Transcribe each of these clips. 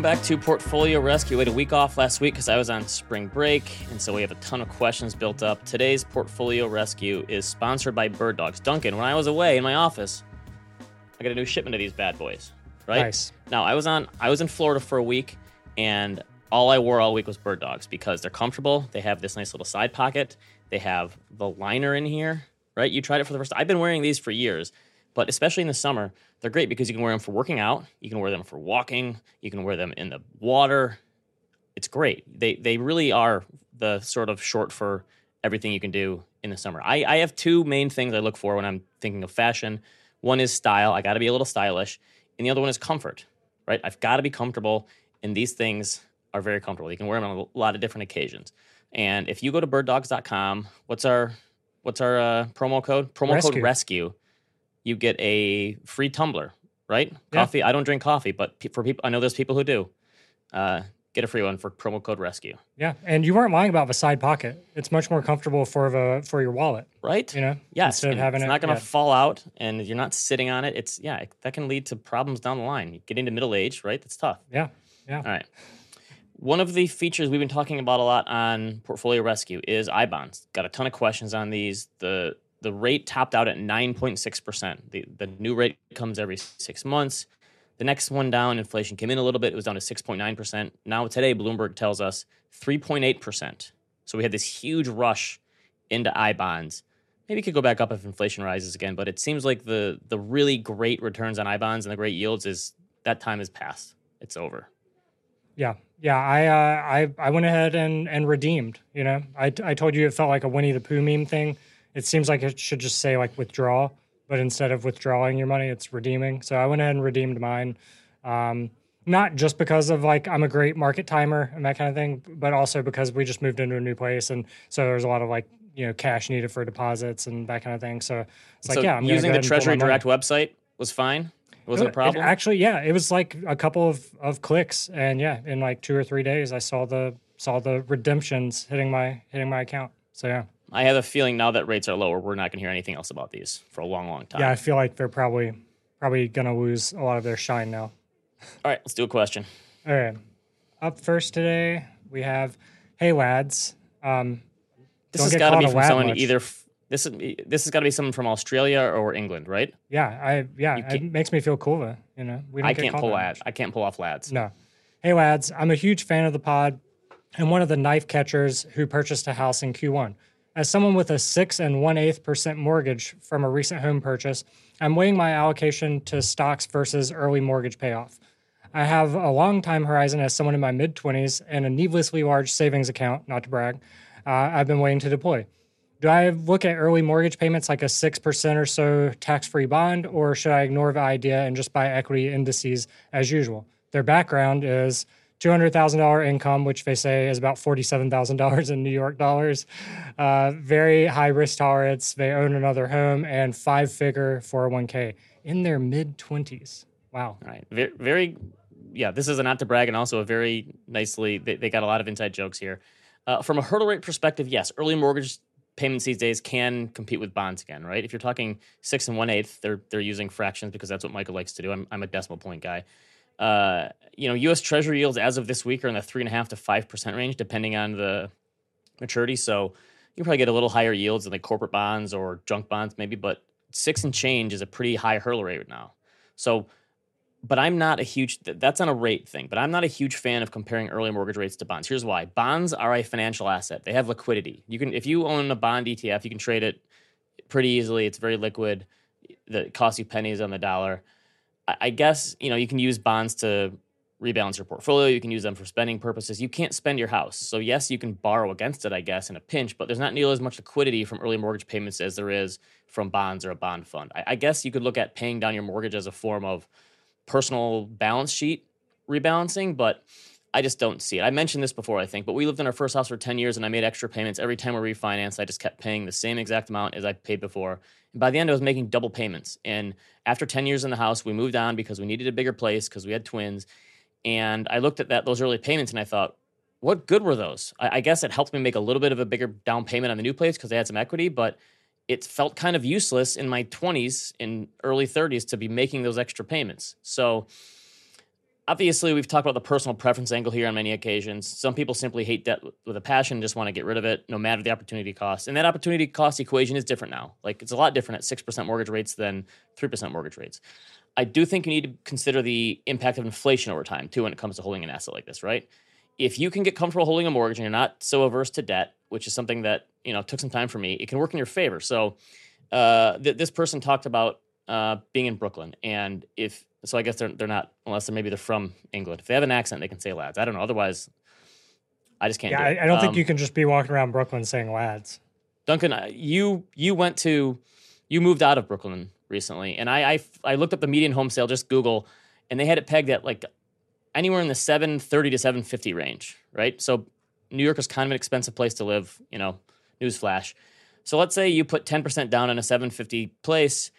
welcome back to Portfolio Rescue. We had a week off last week because I was on spring break, and so we have a ton of questions built up. Today's Portfolio Rescue is sponsored by Birddogs. Duncan, when I was away in my office, I got a new shipment of these bad boys. Right Nice. now, I was on I was in Florida for a week, and all I wore all week was Birddogs because they're comfortable. They have this nice little side pocket. They have the liner in here. Right? You tried it for the first. I've been wearing these for years, but especially in the summer, they're great because you can wear them for working out. You can wear them for walking. You can wear them in the water. It's great. They they really are the sort of short for everything you can do in the summer. I, I have two main things I look for when I'm thinking of fashion. One is style. I got to be a little stylish, and the other one is comfort. Right? I've got to be comfortable, and these things are very comfortable. You can wear them on a lot of different occasions. And if you go to birddogs.com, what's our what's our uh, promo code? Promo code Rescue. You get a free tumbler, right? Yeah. Coffee. I don't drink coffee, but pe- for people, I know there's people who do. Uh, get a free one for promo code rescue, Yeah, and you weren't lying about the side pocket. It's much more comfortable for the for your wallet. right? You know, Yes, instead of and having it's it- not going to yeah. fall out, and you're not sitting on it. It's yeah, that can lead to problems down the line. You get into middle age, right? That's tough. Yeah, yeah. All right. One of the features we've been talking about a lot on Portfolio Rescue is I bonds. Got a ton of questions on these. The the rate topped out at 9.6%. The the new rate comes every 6 months. The next one down, inflation came in a little bit. It was down to 6.9%. Now today Bloomberg tells us 3.8%. So we had this huge rush into I bonds. Maybe it could go back up if inflation rises again, but it seems like the the really great returns on I bonds and the great yields is that time is past. It's over. Yeah, yeah. I uh, I I went ahead and and redeemed. You know, I I told you it felt like a Winnie the Pooh meme thing. It seems like it should just say like withdraw, but instead of withdrawing your money, it's redeeming. So I went ahead and redeemed mine. Um, not just because of like I'm a great market timer and that kind of thing, but also because we just moved into a new place, and so there's a lot of like you know cash needed for deposits and that kind of thing. So it's like yeah, I'm using the ahead and pull my Treasury money. Direct website was fine. It wasn't a problem. It actually, yeah, it was like a couple of, of clicks, and yeah, in like two or three days, I saw the saw the redemptions hitting my hitting my account. So yeah, I have a feeling now that rates are lower, we're not going to hear anything else about these for a long, long time. yeah, I feel like they're probably probably gonna lose a lot of their shine now. All right, let's do a question. All right, up first today we have, hey lads, um, This has got to be from someone much. either. f- This is this has got to be someone from Australia or England, right? yeah, I yeah, it makes me feel cooler. You know, we don't I can't pull lads. I can't pull off lads. No. Hey, lads, I'm a huge fan of the pod and one of the knife catchers who purchased a house in Q1. As someone with a six and one eighth percent mortgage from a recent home purchase, I'm weighing my allocation to stocks versus early mortgage payoff. I have a long time horizon as someone in my mid 20s and a needlessly large savings account, not to brag, uh, I've been waiting to deploy. Do I look at early mortgage payments like a 6% or so tax free bond, or should I ignore the idea and just buy equity indices as usual? Their background is $200,000 income, which they say is about $47,000 in New York dollars, uh, very high risk tolerance. They own another home and five figure 401k in their mid 20s. Wow. All right. Very, very, yeah, this is a not to brag and also a very nicely, they, they got a lot of inside jokes here. Uh, from a hurdle rate perspective, yes, early mortgage payments these days can compete with bonds again, right? If you're talking six and one eighth, they're they're using fractions because that's what Michael likes to do. I'm, I'm a decimal point guy. Uh, you know, U.S. Treasury yields as of this week are in the three and a half to five percent range, depending on the maturity. So you probably get a little higher yields than like corporate bonds or junk bonds, maybe. But six and change is a pretty high hurdle rate now. So but I'm not a huge that's on a rate thing, but I'm not a huge fan of comparing early mortgage rates to bonds. Here's why. Bonds are a financial asset. They have liquidity. You can if you own a bond ETF, you can trade it pretty easily. It's very liquid. That costs you pennies on the dollar. I, guess, you know, you can use bonds to rebalance your portfolio. You can use them for spending purposes. You can't spend your house. So yes, you can borrow against it, I guess, in a pinch, but there's not nearly as much liquidity from early mortgage payments as there is from bonds or a bond fund. I, I guess you could look at paying down your mortgage as a form of personal balance sheet rebalancing, but I just don't see it. I mentioned this before, I think, but we lived in our first house for 10 years and I made extra payments every time we refinanced. I just kept paying the same exact amount as I paid before. And by the end, I was making double payments. And after 10 years in the house, we moved on because we needed a bigger place because we had twins. And I looked at that those early payments and I thought, what good were those? I, I guess it helped me make a little bit of a bigger down payment on the new place because they had some equity, but it felt kind of useless in my 20s and early 30s to be making those extra payments. So obviously we've talked about the personal preference angle here on many occasions. Some people simply hate debt with a passion, just want to get rid of it, no matter the opportunity cost. And that opportunity cost equation is different now. Like it's a lot different at six percent mortgage rates than three percent mortgage rates. I do think you need to consider the impact of inflation over time too when it comes to holding an asset like this, right? If you can get comfortable holding a mortgage and you're not so averse to debt, which is something that you know took some time for me, it can work in your favor. So uh, th- this person talked about uh, being in Brooklyn, and if so, I guess they're they're not unless they're maybe they're from England. If they have an accent, they can say lads. I don't know. Otherwise, I just can't. Yeah, do I. I don't think Um, you can just be walking around Brooklyn saying lads. Duncan, uh, you you went to you moved out of Brooklyn recently, and I I, I looked up the median home sale, just Google, and they had it pegged at like anywhere in the seven thirty to seven fifty range, right? So New York is kind of an expensive place to live, you know. Newsflash. So let's say you put ten percent down on a seven fifty place.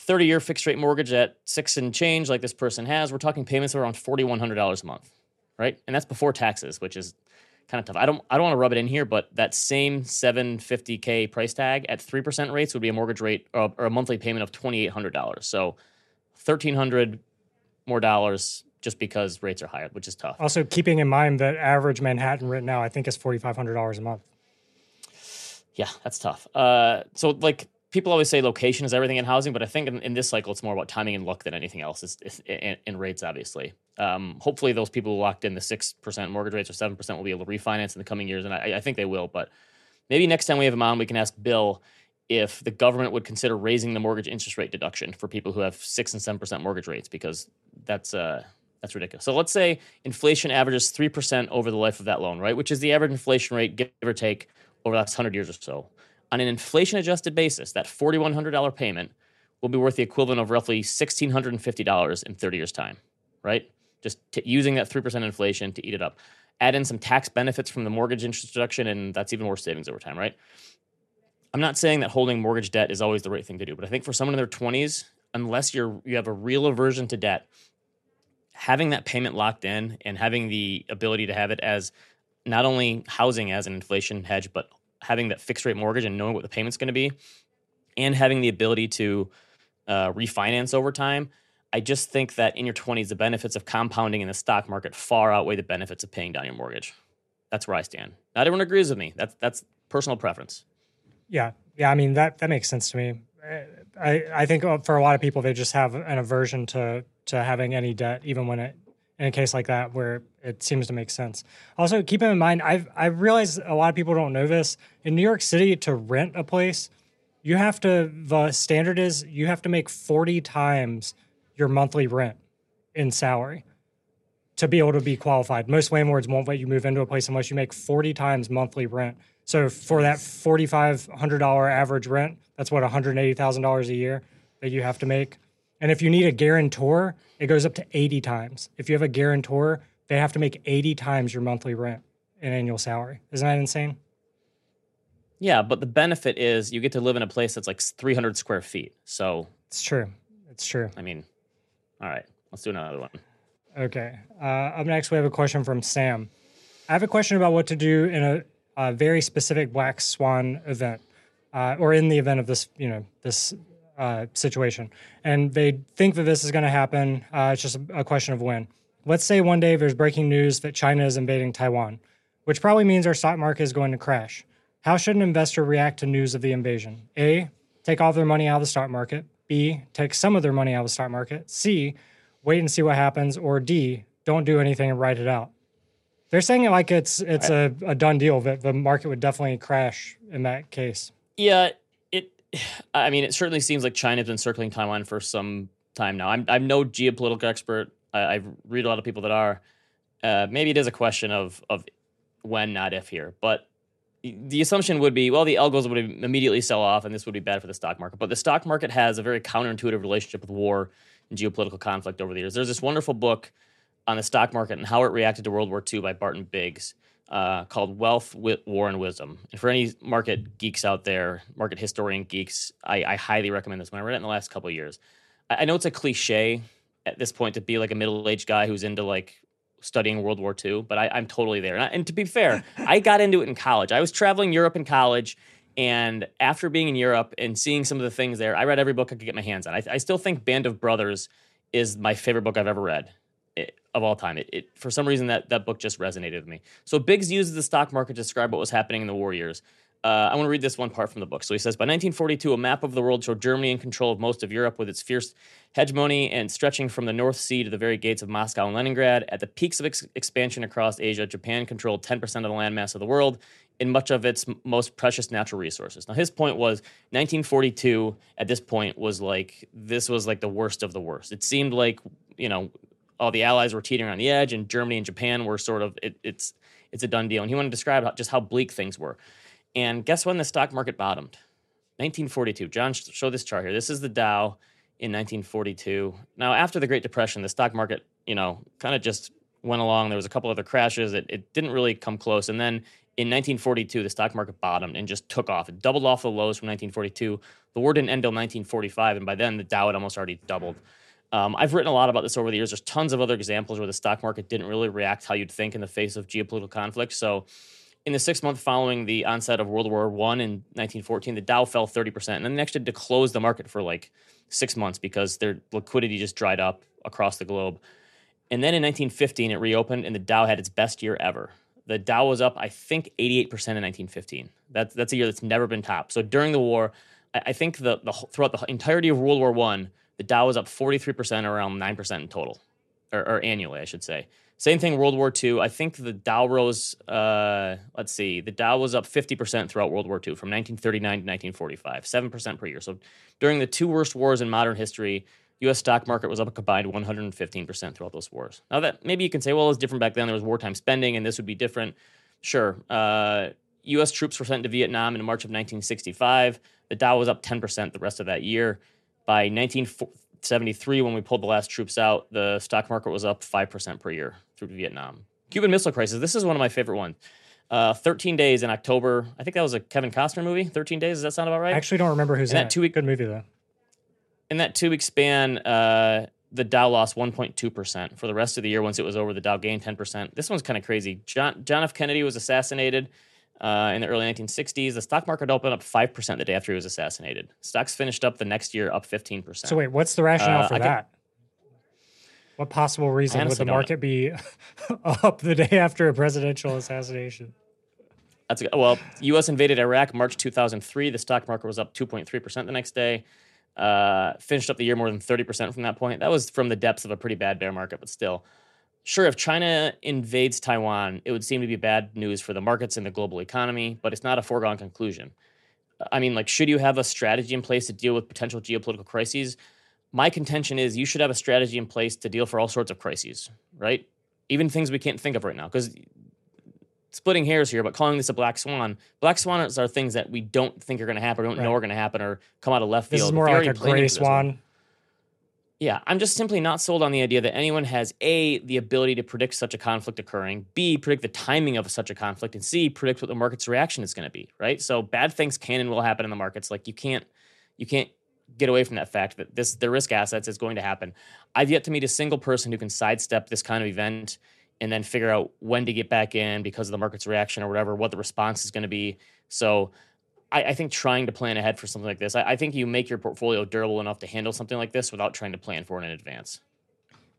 30 year fixed rate mortgage at six and change, like this person has, we're talking payments of around $4,100 a month, right? And that's before taxes, which is kind of tough. I don't I don't want to rub it in here, but that same 750k price tag at 3% rates would be a mortgage rate or, or a monthly payment of $2800. So 1300 more dollars just because rates are higher, which is tough. Also, keeping in mind that average Manhattan rent now, I think, is forty five hundred dollars a month. Yeah, that's tough. Uh, so like people always say location is everything in housing, but I think in, in this cycle it's more about timing and luck than anything else. And rates obviously. Um, hopefully those people who locked in the six percent mortgage rates or seven percent will be able to refinance in the coming years, and I, I think they will. But maybe next time we have him on, we can ask Bill if the government would consider raising the mortgage interest rate deduction for people who have six and seven percent mortgage rates because that's uh that's ridiculous. So let's say inflation averages three percent over the life of that loan, right? Which is the average inflation rate, give or take, over the last hundred years or so. On an inflation adjusted basis, that forty one hundred dollar payment will be worth the equivalent of roughly sixteen hundred and fifty dollars in thirty years' time, right? Just t- using that three percent inflation to eat it up. Add in some tax benefits from the mortgage interest deduction, and that's even more savings over time, right? I'm not saying that holding mortgage debt is always the right thing to do, but I think for someone in their 20s, unless you're you have a real aversion to debt, having that payment locked in and having the ability to have it as not only housing as an inflation hedge, but having that fixed rate mortgage and knowing what the payment's going to be, and having the ability to uh, refinance over time. I just think that in your 20s, the benefits of compounding in the stock market far outweigh the benefits of paying down your mortgage. That's where I stand. Not everyone agrees with me. That's that's personal preference. Yeah, yeah. I mean that that makes sense to me. I I think uh, for a lot of people they just have an aversion to to having any debt, even when it in a case like that where it seems to make sense. Also, keep in mind, I've I realize a lot of people don't know this. In New York City, to rent a place, you have to the standard is you have to make forty times your monthly rent in salary to be able to be qualified. Most landlords won't let you move into a place unless you make 40 times monthly rent. So for that $4,500 average rent, that's what $180,000 a year that you have to make. And if you need a guarantor, it goes up to 80 times. If you have a guarantor, they have to make 80 times your monthly rent in annual salary. Isn't that insane? Yeah, but the benefit is you get to live in a place that's like 300 square feet. So, It's true. It's true. I mean, all right, let's do another one. Okay. Uh, up next, we have a question from Sam. I have a question about what to do in a, a very specific black swan event, uh, or in the event of this, you know, this uh, situation. And they think that this is going to happen. Uh, it's just a, question of when. Let's say one day there's breaking news that China is invading Taiwan, which probably means our stock market is going to crash. How should an investor react to news of the invasion? A. Take all their money out of the stock market. B. Take some of their money out of the stock market. C wait and see what happens, or D, don't do anything and write it out. They're saying it like it's it's a, a done deal that the market would definitely crash in that case. Yeah. I mean, it certainly seems like China's been circling Taiwan for some time now. I'm I'm no geopolitical expert. I, I read a lot of people that are. Uh, maybe it is a question of of when, not if here. But the assumption would be, well, the algos would immediately sell off, and this would be bad for the stock market. But the stock market has a very counterintuitive relationship with war and geopolitical conflict over the years. There's this wonderful book on the stock market and how it reacted to World War II by Barton Biggs uh, called Wealth, Wit, War, and Wisdom. And for any market geeks out there, market historian geeks, I, I highly recommend this one. I read it in the last couple of years. I, I know it's a cliche at this point to be like a middle aged guy who's into like studying World War II, but I, I'm totally there. And, I, and to be fair, I got into it in college. I was traveling Europe in college. And after being in Europe and seeing some of the things there, I read every book I could get my hands on. I, I still think Band of Brothers is my favorite book I've ever read. Of all time. It, it for some reason that that book just resonated with me. So Biggs uses the stock market to describe what was happening in the war years. Uh, I want to read this one part from the book. So he says, by 1942, a map of the world showed Germany in control of most of Europe with its fierce hegemony and stretching from the North Sea to the very gates of Moscow and Leningrad. At the peaks of ex- expansion across Asia, Japan controlled 10% of the landmass of the world in much of its most precious natural resources. Now, his point was 1942 at this point was like, this was like the worst of the worst. It seemed like, you know, all the allies were teetering on the edge and Germany and Japan were sort of, it, it's, it's a done deal. And he wanted to describe how, just how bleak things were. And guess when the stock market bottomed? 1942. John, show this chart here. This is the Dow in 1942. Now, after the Great Depression, the stock market, you know, kind of just went along. There was a couple other crashes. It, it didn't really come close. And then in 1942, the stock market bottomed and just took off. It doubled off the lows from 1942. The war didn't end until 1945, and by then the Dow had almost already doubled. Um, I've written a lot about this over the years. There's tons of other examples where the stock market didn't really react how you'd think in the face of geopolitical conflict. So in the six month following the onset of World War One in 1914, the Dow fell 30%. And then they actually had to close the market for like six months because their liquidity just dried up across the globe. And then in 1915, it reopened and the Dow had its best year ever. The Dow was up, I think, 88% in 1915. That's, that's a year that's never been topped. So during the war, I, I think the, the throughout the entirety of World War One, the Dow was up 43%, around 9% in total, or, or annually, I should say. Same thing, World War II. I think the Dow rose, uh, let's see, the Dow was up 50% throughout World War II from 1939 to 1945, 7% per year. So during the two worst wars in modern history, U.S. stock market was up a combined 115% throughout those wars. Now that maybe you can say, well, it was different back then. There was wartime spending, and this would be different. Sure. Uh, U.S. troops were sent to Vietnam in March of 1965. The Dow was up 10% the rest of that year. By 1973, when we pulled the last troops out, the stock market was up 5% per year through Vietnam. Cuban Missile Crisis. This is one of my favorite ones. Uh, 13 Days in October. I think that was a Kevin Costner movie. 13 Days. Does that sound about right? I actually don't remember who's in that it. two week Good movie though. in that two week span, uh, the Dow lost 1.2%. For the rest of the year, once it was over, the Dow gained 10%. This one's kind of crazy. John, John F. Kennedy was assassinated uh, in the early 1960s. The stock market opened up 5% the day after he was assassinated. Stocks finished up the next year up 15%. So wait, what's the rationale Uh, for I that? what possible reason would the don't know. market be up the day after a presidential assassination? That's a, well, U.S. invaded Iraq March 2003. The stock market was up 2.3% the next day. Uh, finished up the year more than 30% from that point. That was from the depths of a pretty bad bear market, but still. Sure, if China invades Taiwan, it would seem to be bad news for the markets and the global economy, but it's not a foregone conclusion. I mean, like, should you have a strategy in place to deal with potential geopolitical crises? My contention is you should have a strategy in place to deal for all sorts of crises, right? Even things we can't think of right now. Because splitting hairs here, but calling this a black swan, black swans are things that we don't think are going to happen, or don't Right. know are going to happen, or come out of left This field. is more you're like a gray this swan. Yeah, I'm just simply not sold on the idea that anyone has A, the ability to predict such a conflict occurring, B, predict the timing of such a conflict, and C, predict what the market's reaction is going to be, right? So bad things can and will happen in the markets. Like you can't you can't get away from that fact that this the risk assets is going to happen. I've yet to meet a single person who can sidestep this kind of event and then figure out when to get back in because of the market's reaction or whatever, what the response is going to be. So I, I think trying to plan ahead for something like this, I, I think you make your portfolio durable enough to handle something like this without trying to plan for it in advance.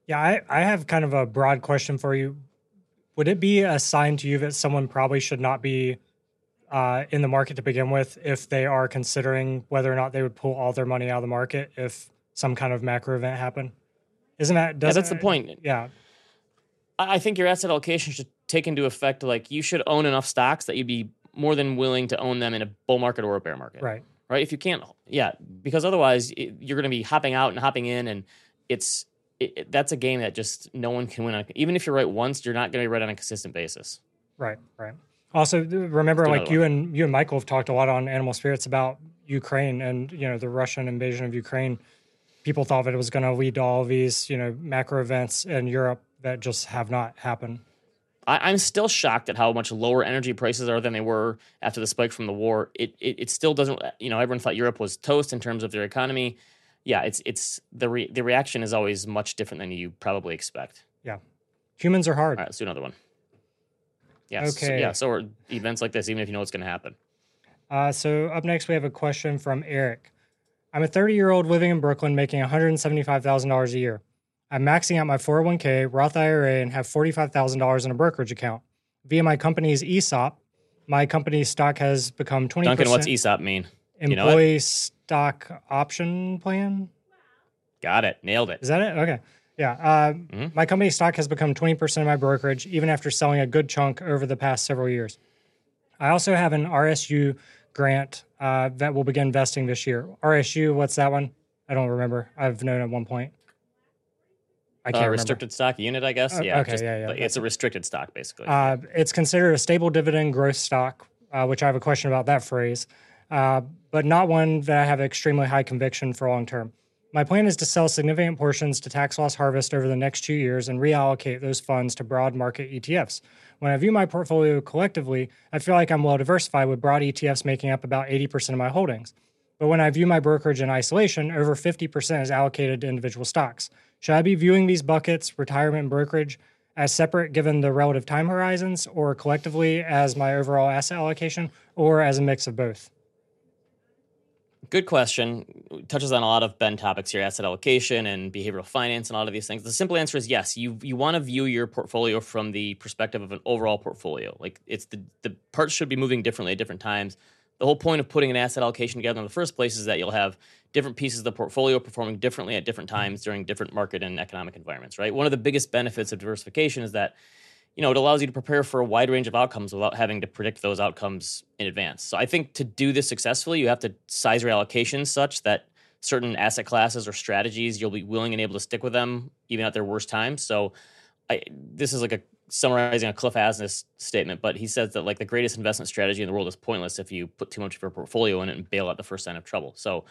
Yeah, I, I have kind of a broad question for you. Would it be a sign to you that someone probably should not be uh, in the market to begin with if they are considering whether or not they would pull all their money out of the market if some kind of macro event happened? Isn't that? Yeah, that's the point. Yeah, I I think your asset allocation should take into effect like you should own enough stocks that you'd be more than willing to own them in a bull market or a bear market. right. right? If you can't, yeah, because otherwise it, you're going to be hopping out and hopping in, and it's it, it- that's a game that just no one can win. On. Even if you're right once, you're not going to be right on a consistent basis. Right, right. Also, remember, like you and you and Michael have talked a lot on Animal Spirits about Ukraine and you know the Russian invasion of Ukraine. People thought that it was going to lead to all these you know macro events in Europe that just have not happened. I, I'm still shocked at how much lower energy prices are than they were after the spike from the war. It, it it still doesn't. You know, everyone thought Europe was toast in terms of their economy. Yeah, it's it's the re, the reaction is always much different than you probably expect. Yeah, humans are hard. All right, let's do another one. Yeah. so- Okay. yeah. So events like this, even if you know what's going to happen. Uh, so up next, we have a question from Eric. I'm a 30 year old living in Brooklyn, making $175,000 a year. I'm maxing out my 401k, Roth IRA, and have $45,000 in a brokerage account. Via my company's ESOP, my company's stock has become 20%. Duncan, what's ESOP mean? You know it? Employee stock option plan? Got it. Nailed it. Is that it? Okay. Yeah. Uh, Mhm. My company's stock has become 20% of my brokerage, even after selling a good chunk over the past several years. I also have an RSU grant uh, that will begin vesting this year. RSU, what's that one? I don't remember. I've known at one point. I can't Uh, remember. restricted stock unit, I guess. Uh, yeah. okay, yeah, yeah, like, it's a restricted stock, basically. Uh, it's considered a stable dividend growth stock, uh, which I have a question about that phrase, uh, but not one that I have extremely high conviction for long term. My plan is to sell significant portions to tax loss harvest over the next two years and reallocate those funds to broad market ETFs. When I view my portfolio collectively, I feel like I'm well diversified with broad ETFs making up about 80% of my holdings. But when I view my brokerage in isolation, over 50% is allocated to individual stocks. Should I be viewing these buckets, retirement and brokerage, as separate given the relative time horizons, or collectively as my overall asset allocation, or as a mix of both? Good question. Touches on a lot of Ben topics here, asset allocation and behavioral finance and a lot of these things. The simple answer is yes. You you want to view your portfolio from the perspective of an overall portfolio. Like it's the the parts should be moving differently at different times. The whole point of putting an asset allocation together in the first place is that you'll have different pieces of the portfolio performing differently at different mm-hmm. times during different market and economic environments, right? One of the biggest benefits of diversification is that you know, it allows you to prepare for a wide range of outcomes without having to predict those outcomes in advance. So I think to do this successfully, you have to size your allocations such that certain asset classes or strategies you'll be willing and able to stick with them even at their worst times. So I this is like a summarizing a Cliff Asness statement, but he says that like the greatest investment strategy in the world is pointless if you put too much of your portfolio in it and bail out the first sign of trouble. So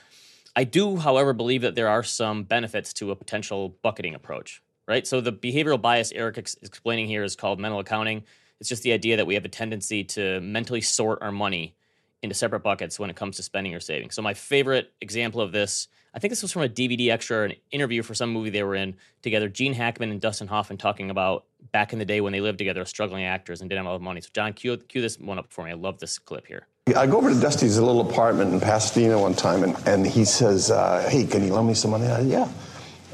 I do, however, believe that there are some benefits to a potential bucketing approach, right? So the behavioral bias Eric is explaining here is called mental accounting. It's just the idea that we have a tendency to mentally sort our money into separate buckets when it comes to spending or saving. So my favorite example of this, I think this was from a DVD extra or an interview for some movie they were in together. Gene Hackman and Dustin Hoffman talking about back in the day when they lived together, struggling actors and didn't have a lot of money. So John, cue, cue this one up for me. I love this clip here. I go over to Dusty's little apartment in Pasadena one time, and, and he says, uh, "Hey, can you loan me some money?" I said, yeah.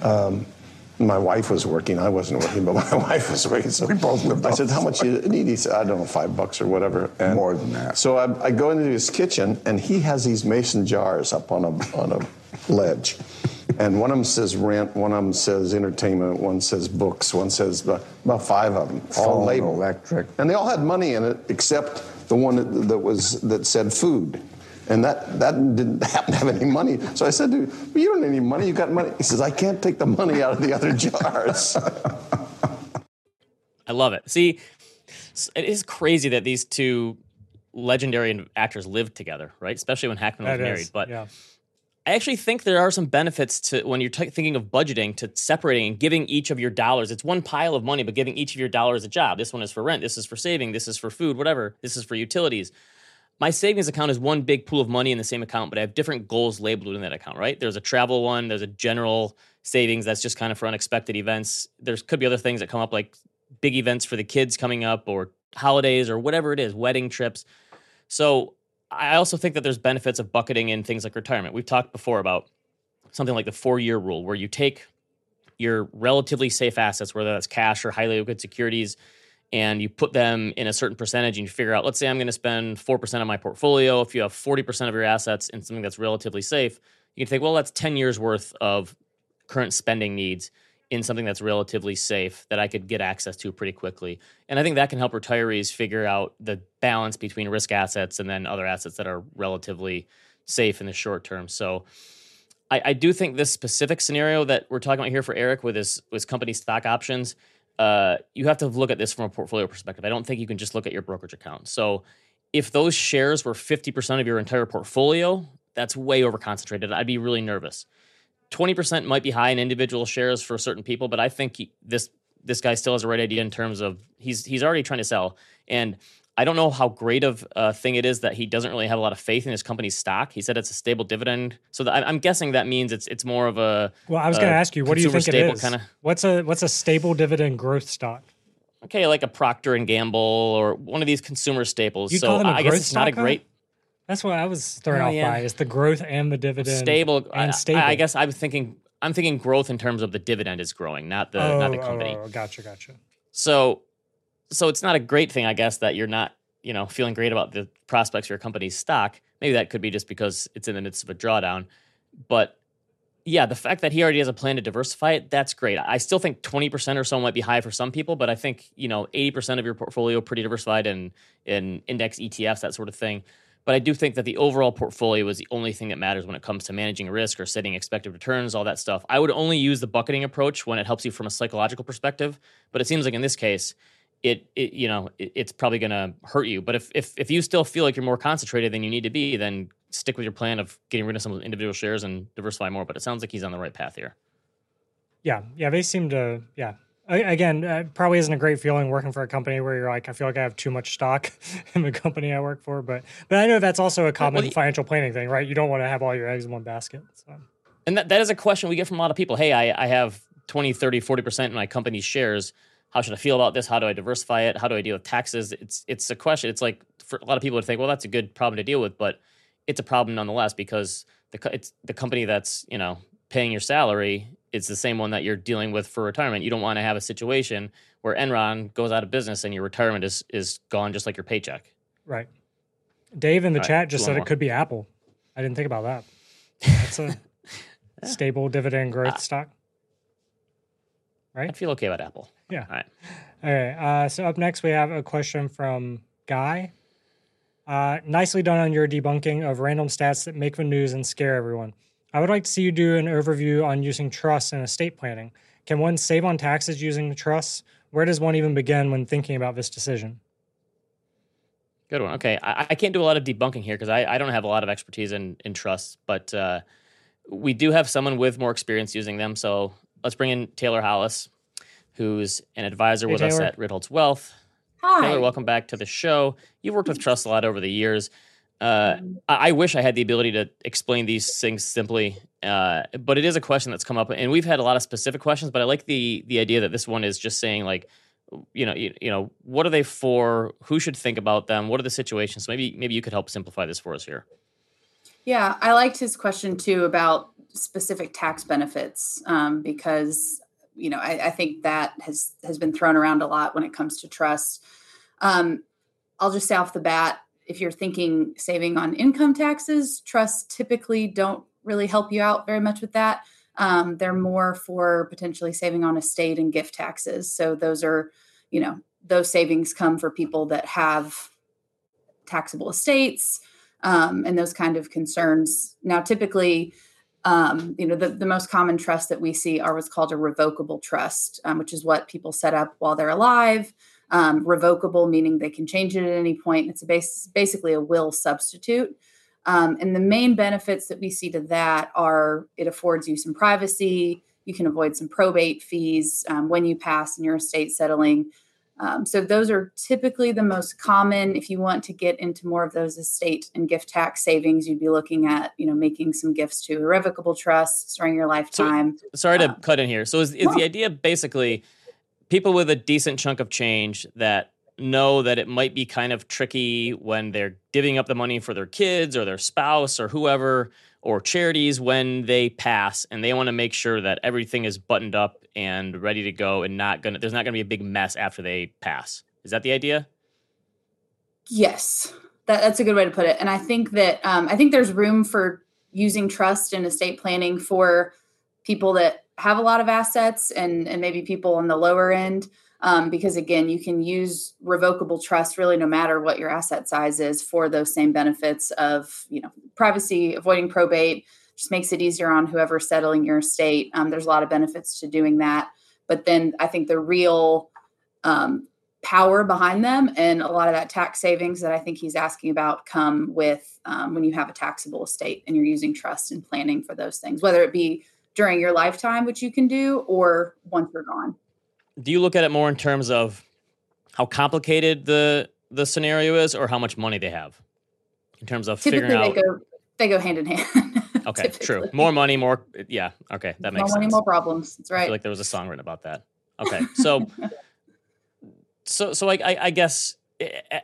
Um, my wife was working. I wasn't working, but my wife was working. So We both lived I said, "How much you need?" He said, "I don't know, five bucks or whatever." And More than that. So I, I go into his kitchen, and he has these mason jars up on a on a ledge. And one of them says rent, one of them says entertainment, one says books, one says about, five of them, all labeled. electric. And they all had money in it except the one that, that was that said food. And that, that didn't happen to have any money. So I said to him, well, you don't need any money, you got money. He says, I can't take the money out of the other jars. I love it. See, it is crazy that these two legendary actors lived together, right? Especially when Hackman was That married. is, But yeah. I actually think there are some benefits to when you're t- thinking of budgeting to separating and giving each of your dollars. It's one pile of money, but giving each of your dollars a job. This one is for rent. This is for saving. This is for food. Whatever. This is for utilities. My savings account is one big pool of money in the same account, but I have different goals labeled in that account. Right? There's a travel one. There's a general savings that's just kind of for unexpected events. There's could be other things that come up like big events for the kids coming up or holidays or whatever it is, wedding trips. So I also think that there's benefits of bucketing in things like retirement. We've talked before about something like the four year rule, where you take your relatively safe assets, whether that's cash or highly liquid securities, and you put them in a certain percentage and you figure out, let's say I'm going to spend 4% of my portfolio. If you have 40% of your assets in something that's relatively safe, you can think, well, that's 10 years worth of current spending needs in something that's relatively safe that I could get access to pretty quickly. And I think that can help retirees figure out the balance between risk assets and then other assets that are relatively safe in the short term. So I, I do think this specific scenario that we're talking about here for Eric with his, with company stock options, uh, you have to look at this from a portfolio perspective. I don't think you can just look at your brokerage account. So if those shares were 50% of your entire portfolio, that's way over concentrated. I'd be really nervous. 20% might be high in individual shares for certain people, but I think he- this this guy still has a right idea in terms of he's he's already trying to sell. And I don't know how great of a thing it is that he doesn't really have a lot of faith in his company's stock. He said it's a stable dividend, so that, I'm guessing that means it's it's more of a Well, I was going to ask you, what do you think it is? kinda- What's a what's a stable dividend growth stock? okay, like a Procter and Gamble or one of these consumer staples. You so call them a I guess it's not a great That's what I was thrown Oh, off yeah. by. Is the growth and the dividend stable. I, and I- stable? I guess I'm thinking I'm thinking growth in terms of the dividend is growing, not the oh, not the oh, company. Oh, oh, gotcha, gotcha. So, so it's not a great thing, I guess, that you're not, you know, feeling great about the prospects for your company's stock. Maybe that could be just because it's in the midst of a drawdown. But yeah, the fact that he already has a plan to diversify it, that's great. I still think 20% or so might be high for some people, but I think, you know, 80% of your portfolio pretty diversified in in index ETFs, that sort of thing. But I do think that the overall portfolio is the only thing that matters when it comes to managing risk or setting expected returns, all that stuff. I would only use the bucketing approach when it helps you from a psychological perspective. But it seems like in this case, it, it you know it, it's probably going to hurt you. But if, if if you still feel like you're more concentrated than you need to be, then stick with your plan of getting rid of some of those individual shares and diversify more. But it sounds like he's on the right path here. Yeah, yeah, they seem to yeah again, uh, probably isn't a great feeling working for a company where you're like, I feel like I have too much stock in the company I work for. But but I know that's also a common well, financial planning thing, right? You don't want to have all your eggs in one basket. So. And that, that is a question we get from a lot of people. Hey, I, I have 20, 30, 40% in my company's shares. How should I feel about this? How do I diversify it? How do I deal with taxes? It's it's a question. It's like for a lot of people would think, well, that's a good problem to deal with, but it's a problem nonetheless because the it's the company that's you know paying your salary it's the same one that you're dealing with for retirement. You don't want to have a situation where Enron goes out of business and your retirement is is gone just like your paycheck. Right. Dave in the All chat right, just said it could be Apple. I didn't think about that. That's a yeah. stable dividend growth ah. stock. Right? I feel okay about Apple. Yeah. All right. All right. Uh, so up next we have a question from Guy. Uh, nicely done on your debunking of random stats that make the news and scare everyone. I would like to see you do an overview on using trusts in estate planning. Can one save on taxes using the trusts? Where does one even begin when thinking about this decision? Good one. Okay. I, I can't do a lot of debunking here because I, I don't have a lot of expertise in, in trusts, but uh, we do have someone with more experience using them. So let's bring in Taylor Hollis, who's an advisor hey, with Taylor. us at Ritholtz Wealth. Hi. Taylor, welcome back to the show. You've worked with trusts a lot over the years. Uh, I, I wish I had the ability to explain these things simply, uh, but it is a question that's come up, and we've had a lot of specific questions. But I like the the idea that this one is just saying like, you know, you, you know, what are they for? Who should think about them? What are the situations? So maybe maybe you could help simplify this for us here. Yeah, I liked his question too about specific tax benefits um, because you know I, I, think that has has been thrown around a lot when it comes to trust. Um, I'll just say off the bat, if you're thinking saving on income taxes, trusts typically don't really help you out very much with that. Um, they're more for potentially saving on estate and gift taxes. So those are, you know, those savings come for people that have taxable estates um, and those kind of concerns. Now, typically, um, you know, the, the most common trust that we see are what's called a revocable trust, um, which is what people set up while they're alive um, revocable, meaning they can change it at any point. It's a base, basically a will substitute. Um, and the main benefits that we see to that are it affords you some privacy. You can avoid some probate fees um, when you pass and your estate settling. Um, so those are typically the most common. If you want to get into more of those estate and gift tax savings, you'd be looking at you know making some gifts to irrevocable trusts during your lifetime. So, sorry to um, cut in here. So is, is the idea basically people with a decent chunk of change that know that it might be kind of tricky when they're divvying up the money for their kids or their spouse or whoever or charities when they pass and they want to make sure that everything is buttoned up and ready to go and not gonna there's not gonna be a big mess after they pass. Is that the idea? Yes. That, that's a good way to put it and i think that um, i think there's room for using trust and estate planning for people that have a lot of assets and and maybe people on the lower end um, because again you can use revocable trust really no matter what your asset size is for those same benefits of you know privacy avoiding probate just makes it easier on whoever's settling your estate. Um, there's a lot of benefits to doing that. But then i think the real um, power behind them and a lot of that tax savings that i think he's asking about come with um, when you have a taxable estate and you're using trust and planning for those things whether it be during your lifetime, which you can do, or once you're gone. Do you look at it more in terms of how complicated the the scenario is, or how much money they have, in terms of Typically figuring out? They go, they go hand in hand. okay, true. More money, more yeah. Okay, that makes more money, more problems. That's right. I feel like there was a song written about that. Okay, so so so I, I, I guess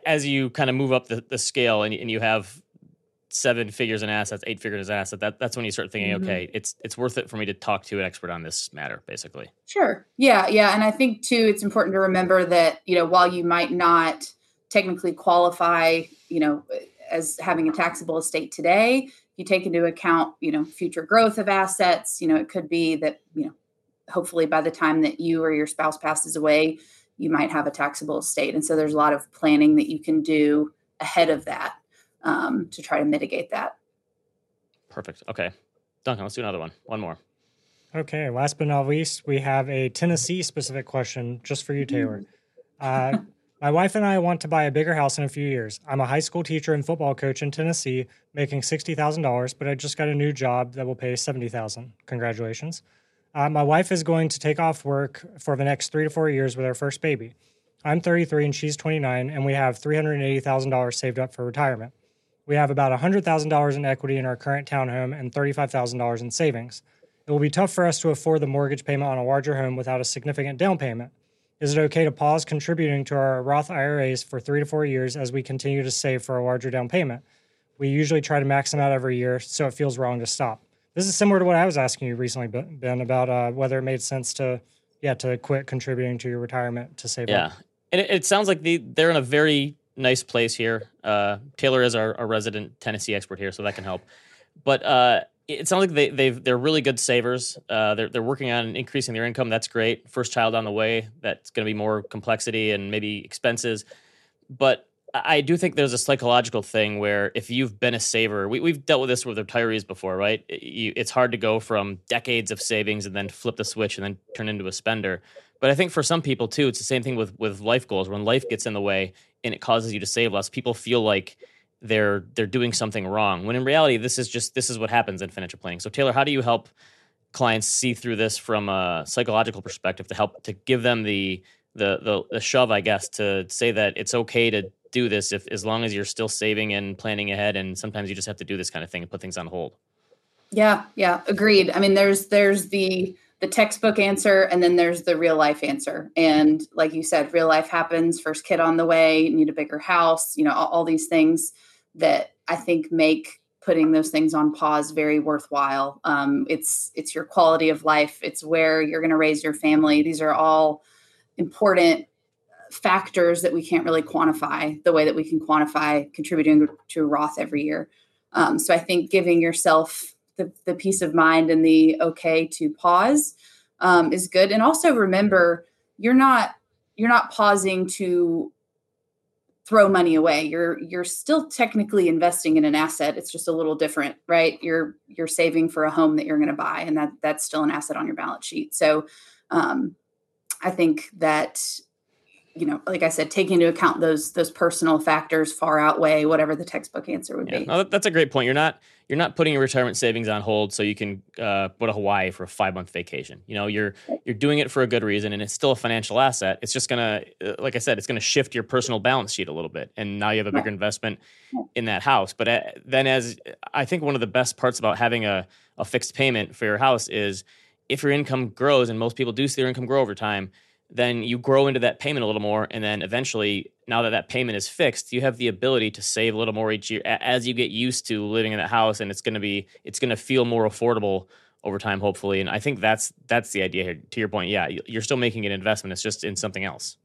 as you kind of move up the, the scale and, and you have seven figures in assets, eight figures in assets, that, that's when you start thinking, Mhm. okay, it's it's worth it for me to talk to an expert on this matter, basically. Sure. Yeah, yeah, and I think too it's important to remember that, you know, while you might not technically qualify, you know, as having a taxable estate today, you take into account, you know, future growth of assets, you know, it could be that, you know, hopefully by the time that you or your spouse passes away, you might have a taxable estate. And so there's a lot of planning that you can do ahead of that um, to try to mitigate that. Perfect. Okay. Duncan, let's do another one. One more. Okay, last but not least, we have a Tennessee specific question just for you, Taylor. Uh, my wife and I want to buy a bigger house in a few years. I'm a high school teacher and football coach in Tennessee, making $60,000, but I just got a new job that will pay $70,000. Congratulations. Uh, my wife is going to take off work for the next three to four years with our first baby. I'm 33 and she's 29, and we have $380,000 saved up for retirement. We have about $100,000 in equity in our current townhome and $35,000 in savings. It will be tough for us to afford the mortgage payment on a larger home without a significant down payment. Is it okay to pause contributing to our Roth IRAs for three to four years as we continue to save for a larger down payment? We usually try to max them out every year, so it feels wrong to stop. This is similar to what I was asking you recently, Ben, about uh, whether it made sense to, yeah, to quit contributing to your retirement to save Yeah. up. And it, it sounds like the, they're in a very nice place here. Uh, Taylor is our, our resident Tennessee expert here, so that can help. But uh, it sounds like they, they've they're really good savers. Uh, they're they're working on increasing their income. That's great. First child on the way. That's going to be more complexity and maybe expenses. But I do think there's a psychological thing where if you've been a saver, we, we've dealt with this with retirees before, right? You, it's hard to go from decades of savings and then flip the switch and then turn into a spender. But I think for some people too, it's the same thing with with life goals. When life gets in the way and it causes you to save less, people feel like they're they're doing something wrong. When in reality, this is just this is what happens in financial planning. So Taylor, how do you help clients see through this from a psychological perspective to help to give them the the the, the shove, I guess, to say that it's okay to do this if as long as you're still saving and planning ahead and sometimes you just have to do this kind of thing and put things on hold. Yeah, yeah, agreed. I mean, there's there's the the textbook answer and then there's the real life answer. And like you said, real life happens, first kid on the way, need a bigger house, you know, all, all these things that I think make putting those things on pause very worthwhile. Um, it's it's your quality of life. It's where you're going to raise your family. These are all important factors that we can't really quantify the way that we can quantify contributing to Roth every year. Um, so I think giving yourself the, the peace of mind and the okay to pause um, is good. And also remember, you're not you're not pausing to throw money away. You're you're still technically investing in an asset. It's just a little different, right? You're you're saving for a home that you're going to buy, and that that's still an asset on your balance sheet. So um, I think that you know, like I said, taking into account those those personal factors far outweigh whatever the textbook answer would Yeah, be. no, that's a great point. You're not you're not putting your retirement savings on hold so you can uh, go to Hawaii for a five month vacation. You know, you're you're doing it for a good reason, and it's still a financial asset. It's just gonna, uh, like I said, it's gonna shift your personal balance sheet a little bit, and now you have a bigger investment in that house. But uh, then, as I think one of the best parts about having a a fixed payment for your house is if your income grows, and most people do see their income grow over time then you grow into that payment a little more and then eventually now that that payment is fixed you have the ability to save a little more each year as you get used to living in that house and it's going to be it's going to feel more affordable over time hopefully and i think that's that's the idea here to your point yeah you- you're still making an investment it's just in something else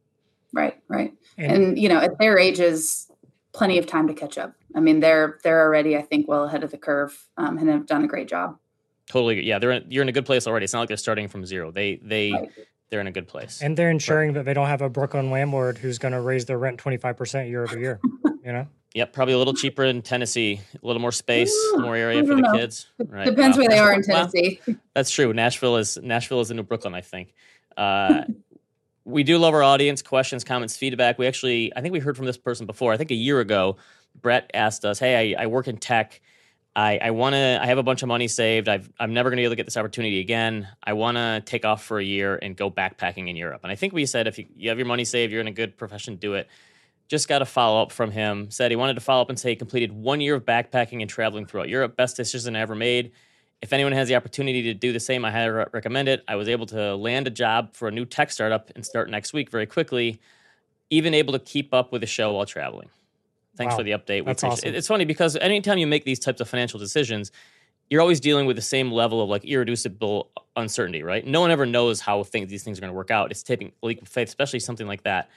Right, right. And- And, you know, at their ages, plenty of time to catch up. I mean, they're they're already, I think, well ahead of the curve um, and have done a great job. totally yeah they're in, you're in a good place already it's not like they're starting from zero they they Right. They're in a good place And they're ensuring that they don't have a Brooklyn landlord who's going to raise their rent 25% year over year, you know? yep probably a little cheaper in tennessee a little more space Ooh, more area for the know. kids right Depends Wow. where they are in Well, Tennessee. That's true. Nashville is Nashville is the new Brooklyn, I think. Uh, we do love our audience questions, comments, feedback. We actually, I think we heard from this person before. I think a year ago, Brett asked us, "Hey, I, I work in tech. I, I want to. I have a bunch of money saved. I've, I'm never going to be able to get this opportunity again. I want to take off for a year and go backpacking in Europe." And I think we said, if you, you have your money saved, you're in a good profession, do it. Just got a follow up from him. Said he wanted to follow up and say he completed one year of backpacking and traveling throughout Europe. Best decision I ever made if anyone has the opportunity to do the same, I highly recommend it. I was able to land a job for a new tech startup and start next week very quickly, even able to keep up with the show while traveling. Thanks Wow. for the update. We That's appreciate awesome. it. It's funny because anytime you make these types of financial decisions, you're always dealing with the same level of like irreducible uncertainty, right? No one ever knows how things these things are going to work out. It's taking a leap of faith, especially something like that.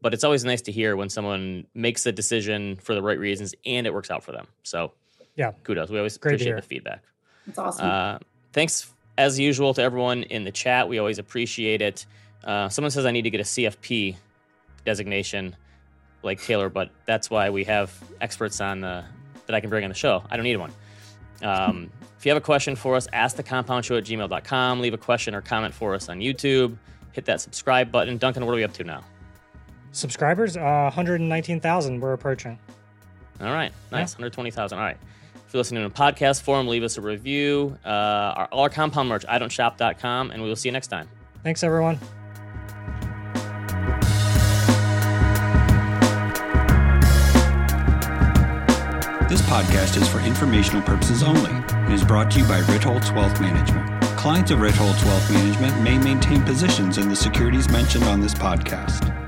But it's always nice to hear when someone makes a decision for the right reasons and it works out for them. So Yeah. kudos. We always Great appreciate the feedback. That's awesome. Uh, thanks as usual to everyone in the chat. We always appreciate it. Uh, someone says I need to get a CFP designation like Taylor, but that's why we have experts on the, that I can bring on the show. I don't need one. Um, if you have a question for us, ask the compound show at gmail.com. Leave a question or comment for us on YouTube. Hit that subscribe button. Duncan, what are we up to now? Subscribers, uh, 119,000 we're approaching. All right, nice, 120,000. All right. If you're listening to a podcast forum, leave us a review. Uh, our, all our compound merch, I don't shop.com, and we will see you next time. Thanks, everyone. This podcast is for informational purposes only and is brought to you by Ritholtz Wealth Management. Clients of Ritholtz Wealth Management may maintain positions in the securities mentioned on this podcast.